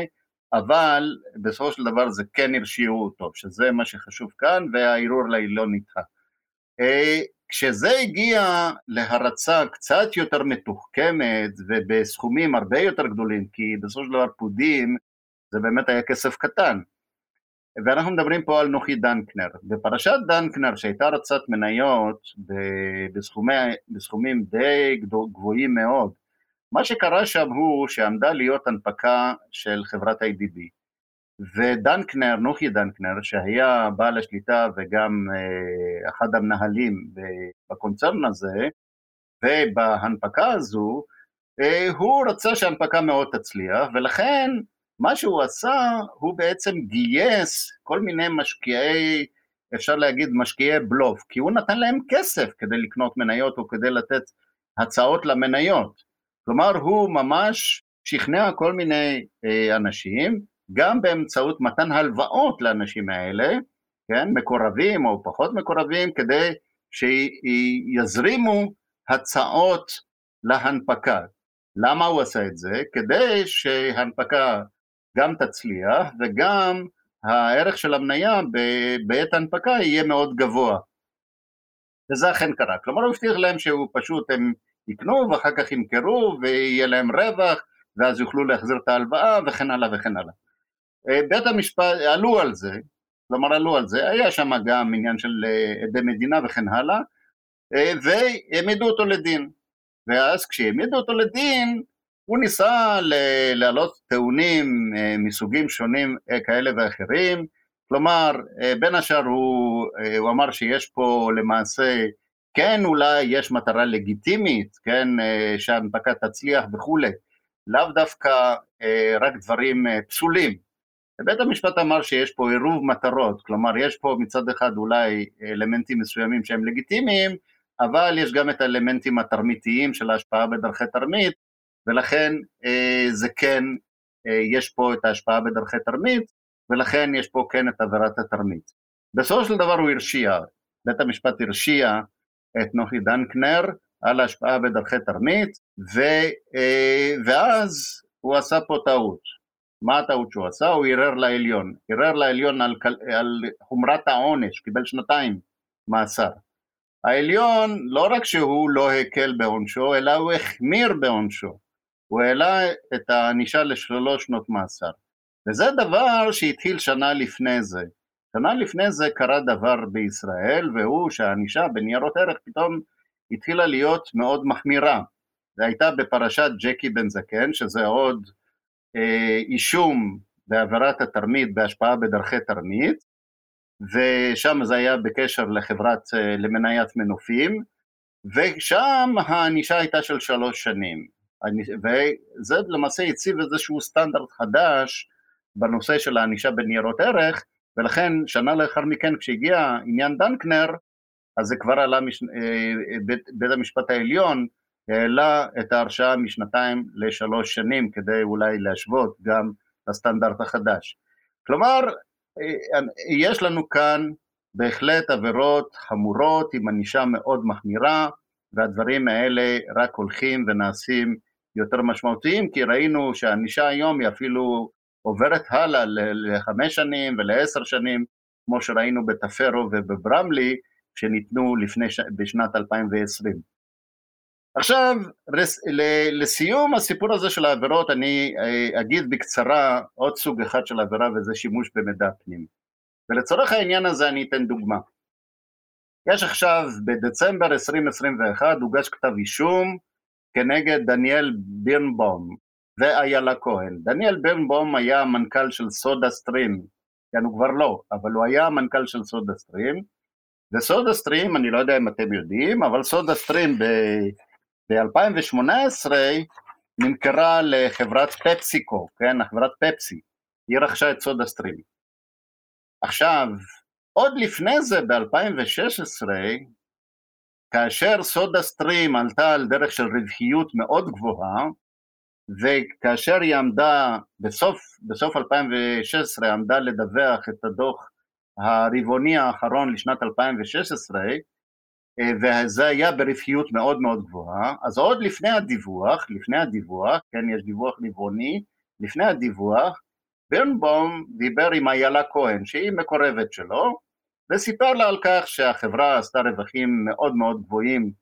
אבל בסופו של דבר זה כן הרשיעו אותו, שזה מה שחשוב כאן, והערעור לעליון נדחה. כשזה הגיע להרצה קצת יותר מתוחכמת ובסכומים הרבה יותר גדולים, כי בסופו של דבר פודים זה באמת היה כסף קטן, ואנחנו מדברים פה על נוחי דנקנר. בפרשת דנקנר שהייתה הרצת מניות בסכומי, בסכומים די גבוהים מאוד, מה שקרה שם הוא שעמדה להיות הנפקה של חברת IDB. ודנקנר, נוחי דנקנר, שהיה בעל השליטה וגם אה, אחד המנהלים בקונצרן הזה, ובהנפקה הזו, אה, הוא רצה שההנפקה מאוד תצליח, ולכן מה שהוא עשה, הוא בעצם גייס כל מיני משקיעי, אפשר להגיד משקיעי בלוף, כי הוא נתן להם כסף כדי לקנות מניות או כדי לתת הצעות למניות. כלומר, הוא ממש שכנע כל מיני אה, אנשים, גם באמצעות מתן הלוואות לאנשים האלה, כן, מקורבים או פחות מקורבים, כדי שיזרימו הצעות להנפקה. למה הוא עשה את זה? כדי שהנפקה גם תצליח וגם הערך של המניה בעת ההנפקה יהיה מאוד גבוה. וזה אכן קרה. כלומר הוא הבטיח להם שהוא פשוט, הם יקנו ואחר כך ימכרו ויהיה להם רווח ואז יוכלו להחזיר את ההלוואה וכן הלאה וכן הלאה. אה, בית המשפט עלו על זה, כלומר עלו על זה, היה שם גם עניין של אה, עדי מדינה וכן הלאה, אה, והעמידו אותו לדין. ואז כשהעמידו אותו לדין, הוא ניסה להעלות טיעונים מסוגים שונים כאלה ואחרים, כלומר, בין השאר הוא, הוא אמר שיש פה למעשה, כן אולי יש מטרה לגיטימית, כן, שההנפקה תצליח וכולי, לאו דווקא רק דברים פסולים. בית המשפט אמר שיש פה עירוב מטרות, כלומר יש פה מצד אחד אולי אלמנטים מסוימים שהם לגיטימיים, אבל יש גם את האלמנטים התרמיתיים של ההשפעה בדרכי תרמית, ולכן אה, זה כן, אה, יש פה את ההשפעה בדרכי תרמית, ולכן יש פה כן את עבירת התרמית. בסופו של דבר הוא הרשיע, בית המשפט הרשיע את נוחי דנקנר על ההשפעה בדרכי תרמית, ו, אה, ואז הוא עשה פה טעות. מה הטעות שהוא עשה? הוא ערער לעליון. ערער לעליון על, על חומרת העונש, קיבל שנתיים מאסר. העליון, לא רק שהוא לא הקל בעונשו, אלא הוא החמיר בעונשו. הוא העלה את הענישה לשלוש שנות מאסר. וזה דבר שהתחיל שנה לפני זה. שנה לפני זה קרה דבר בישראל, והוא שהענישה בניירות ערך פתאום התחילה להיות מאוד מחמירה. זה הייתה בפרשת ג'קי בן זקן, שזה עוד אישום בעבירת התרמית בהשפעה בדרכי תרמית, ושם זה היה בקשר לחברת, אה, למניית מנופים, ושם הענישה הייתה של שלוש שנים. וזה למעשה הציב איזשהו סטנדרט חדש בנושא של הענישה בניירות ערך, ולכן שנה לאחר מכן כשהגיע עניין דנקנר, אז זה כבר עלה מש... אה, בית המשפט העליון העלה את ההרשעה משנתיים לשלוש שנים כדי אולי להשוות גם לסטנדרט החדש. כלומר, יש לנו כאן בהחלט עבירות חמורות עם ענישה מאוד מחמירה, והדברים האלה רק הולכים ונעשים יותר משמעותיים, כי ראינו שהענישה היום היא אפילו עוברת הלאה לחמש שנים ולעשר שנים, כמו שראינו בתפרו ובברמלי, שניתנו לפני, בשנת 2020. עכשיו, לסיום הסיפור הזה של העבירות, אני אה, אגיד בקצרה עוד סוג אחד של עבירה וזה שימוש במידע פנים. ולצורך העניין הזה אני אתן דוגמה. יש עכשיו, בדצמבר 2021 הוגש כתב אישום כנגד דניאל בירנבום ואיילה כהן. דניאל בירנבום היה מנכ"ל של סודה סטרים, כן הוא כבר לא, אבל הוא היה מנכ"ל של סודה סטרים, וסודה סטרים, אני לא יודע אם אתם יודעים, אבל סודה סטרים ב... ב-2018 נמכרה לחברת פפסיקו, כן, חברת פפסי, היא רכשה את סודה סטרים. עכשיו, עוד לפני זה, ב-2016, כאשר סודה סטרים עלתה על דרך של רווחיות מאוד גבוהה, וכאשר היא עמדה, בסוף, בסוף 2016 עמדה לדווח את הדוח הרבעוני האחרון לשנת 2016, וזה היה ברווחיות מאוד מאוד גבוהה, אז עוד לפני הדיווח, לפני הדיווח, כן, יש דיווח רבעוני, לפני הדיווח, בירנבום דיבר עם איילה כהן, שהיא מקורבת שלו, וסיפר לה על כך שהחברה עשתה רווחים מאוד מאוד גבוהים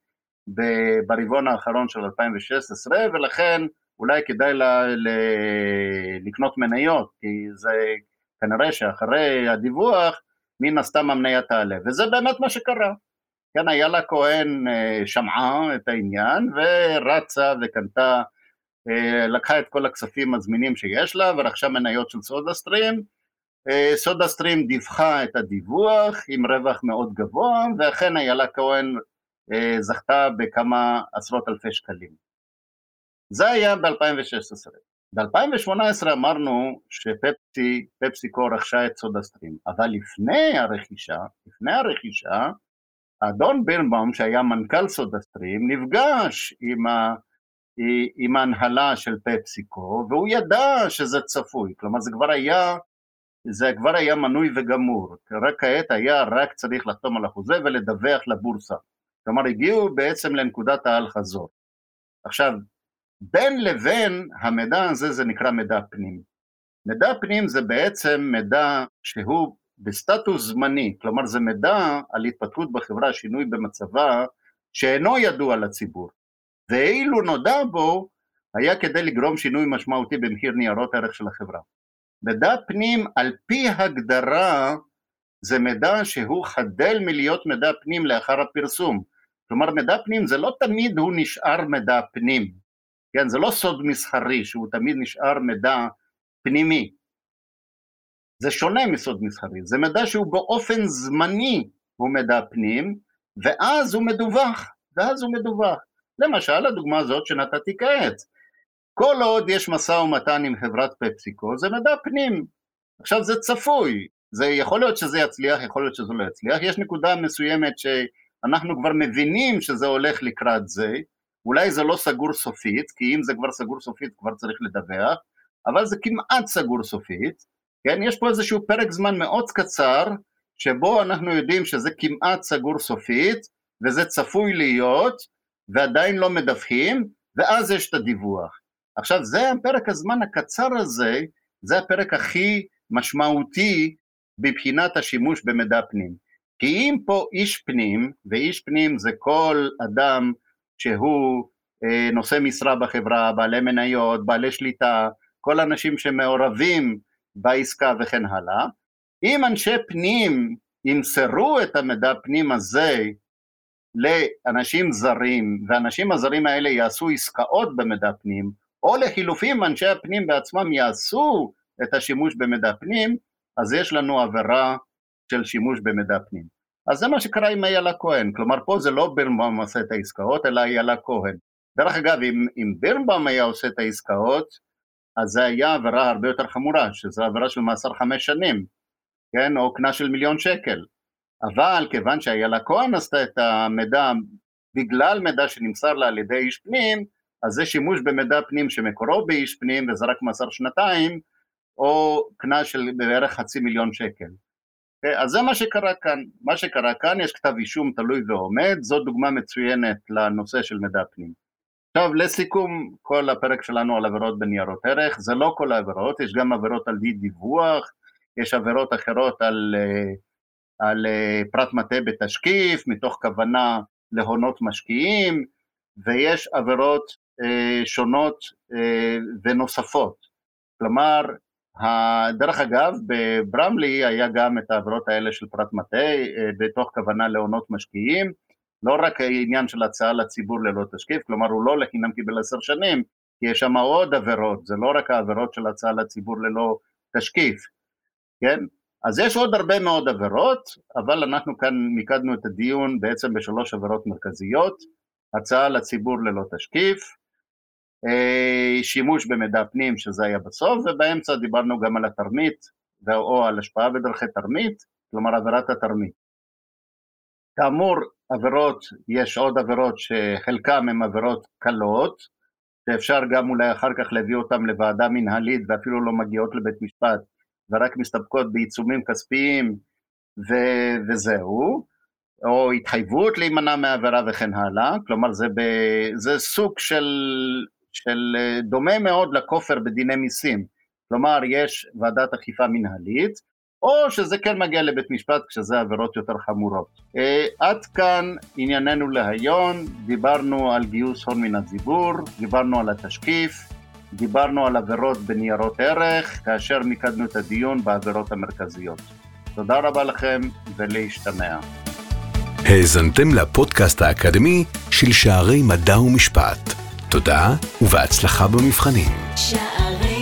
ברבעון האחרון של 2016, ולכן אולי כדאי לה, לקנות מניות, כי זה כנראה שאחרי הדיווח, מן הסתם המניה תעלה, וזה באמת מה שקרה. כן, איילה כהן אה, שמעה את העניין ורצה וקנתה, אה, לקחה את כל הכספים הזמינים שיש לה ורכשה מניות של סודה סטרים. אה, סודה סטרים דיווחה את הדיווח עם רווח מאוד גבוה, ואכן איילה כהן זכתה בכמה עשרות אלפי שקלים. זה היה ב-2016. ב-2018 אמרנו שפפסי, פפסיקו רכשה את סודה סטרים, אבל לפני הרכישה, לפני הרכישה, אדון בירנבאום שהיה מנכ"ל סודה סטרים נפגש עם, ה, עם ההנהלה של פפסיקו והוא ידע שזה צפוי, כלומר זה כבר היה, זה כבר היה מנוי וגמור, רק כעת היה רק צריך לחתום על החוזה ולדווח לבורסה, כלומר הגיעו בעצם לנקודת האל חזור. עכשיו, בין לבין המידע הזה זה נקרא מידע פנים. מידע פנים זה בעצם מידע שהוא בסטטוס זמני, כלומר זה מידע על התפתחות בחברה, שינוי במצבה, שאינו ידוע לציבור, ואילו נודע בו, היה כדי לגרום שינוי משמעותי במחיר ניירות ערך של החברה. מידע פנים על פי הגדרה זה מידע שהוא חדל מלהיות מידע פנים לאחר הפרסום. כלומר מידע פנים זה לא תמיד הוא נשאר מידע פנים, כן, זה לא סוד מסחרי שהוא תמיד נשאר מידע פנימי, זה שונה מסוד מסחרי, זה מידע שהוא באופן זמני הוא מידע פנים, ואז הוא מדווח, ואז הוא מדווח. למשל הדוגמה הזאת שנתתי כעת, כל עוד יש משא ומתן עם חברת פפסיקו זה מידע פנים. עכשיו זה צפוי, זה יכול להיות שזה יצליח, יכול להיות שזה לא יצליח, יש נקודה מסוימת שאנחנו כבר מבינים שזה הולך לקראת זה, אולי זה לא סגור סופית, כי אם זה כבר סגור סופית כבר צריך לדווח, אבל זה כמעט סגור סופית, כן? יש פה איזשהו פרק זמן מאוד קצר, שבו אנחנו יודעים שזה כמעט סגור סופית, וזה צפוי להיות, ועדיין לא מדווחים, ואז יש את הדיווח. עכשיו זה הפרק הזמן הקצר הזה, זה הפרק הכי משמעותי מבחינת השימוש במידע פנים. כי אם פה איש פנים, ואיש פנים זה כל אדם שהוא אה, נושא משרה בחברה, בעלי מניות, בעלי שליטה, כל האנשים שמעורבים בעסקה וכן הלאה. אם אנשי פנים ימסרו את המידע פנים הזה לאנשים זרים, והאנשים הזרים האלה יעשו עסקאות במידע פנים, או לחילופין אנשי הפנים בעצמם יעשו את השימוש במידע פנים, אז יש לנו עבירה של שימוש במידע פנים. אז זה מה שקרה עם איילה כהן, כלומר פה זה לא בירנבאום עושה את העסקאות, אלא איילה כהן. דרך אגב, אם, אם בירנבאום היה עושה את העסקאות, אז זה היה עבירה הרבה יותר חמורה, שזו עבירה של מאסר חמש שנים, כן, או קנס של מיליון שקל. אבל כיוון שאיילה כהן עשתה את המידע בגלל מידע שנמסר לה על ידי איש פנים, אז זה שימוש במידע פנים שמקורו באיש פנים וזה רק מאסר שנתיים, או קנס של בערך חצי מיליון שקל. אוקיי? אז זה מה שקרה כאן. מה שקרה כאן, יש כתב אישום תלוי ועומד, זו דוגמה מצוינת לנושא של מידע פנים. עכשיו לסיכום כל הפרק שלנו על עבירות בניירות ערך, זה לא כל העבירות, יש גם עבירות על אי דיווח, יש עבירות אחרות על, אה, על אה, פרט מטה בתשקיף, מתוך כוונה להונות משקיעים, ויש עבירות אה, שונות אה, ונוספות. כלומר, דרך אגב, בברמלי היה גם את העבירות האלה של פרט מטה, אה, בתוך כוונה להונות משקיעים, לא רק העניין של הצעה לציבור ללא תשקיף, כלומר הוא לא לחינם קיבל עשר שנים, כי יש שם עוד עבירות, זה לא רק העבירות של הצעה לציבור ללא תשקיף, כן? אז יש עוד הרבה מאוד עבירות, אבל אנחנו כאן מיקדנו את הדיון בעצם בשלוש עבירות מרכזיות, הצעה לציבור ללא תשקיף, אה, שימוש במידע פנים שזה היה בסוף, ובאמצע דיברנו גם על התרמית, או על השפעה בדרכי תרמית, כלומר עבירת התרמית. כאמור, עבירות, יש עוד עבירות שחלקן הן עבירות קלות, שאפשר גם אולי אחר כך להביא אותן לוועדה מנהלית ואפילו לא מגיעות לבית משפט ורק מסתפקות בעיצומים כספיים ו- וזהו, או התחייבות להימנע מעבירה וכן הלאה, כלומר זה, ב- זה סוג של, של אה, דומה מאוד לכופר בדיני מיסים, כלומר יש ועדת אכיפה מנהלית, או שזה כן מגיע לבית משפט כשזה עבירות יותר חמורות. אה, עד כאן ענייננו להיום, דיברנו על גיוס הון מן הציבור, דיברנו על התשקיף, דיברנו על עבירות בניירות ערך, כאשר מיקדנו את הדיון בעבירות המרכזיות. תודה רבה לכם ולהשתמע. האזנתם לפודקאסט האקדמי של שערי מדע ומשפט. תודה ובהצלחה במבחנים. שערי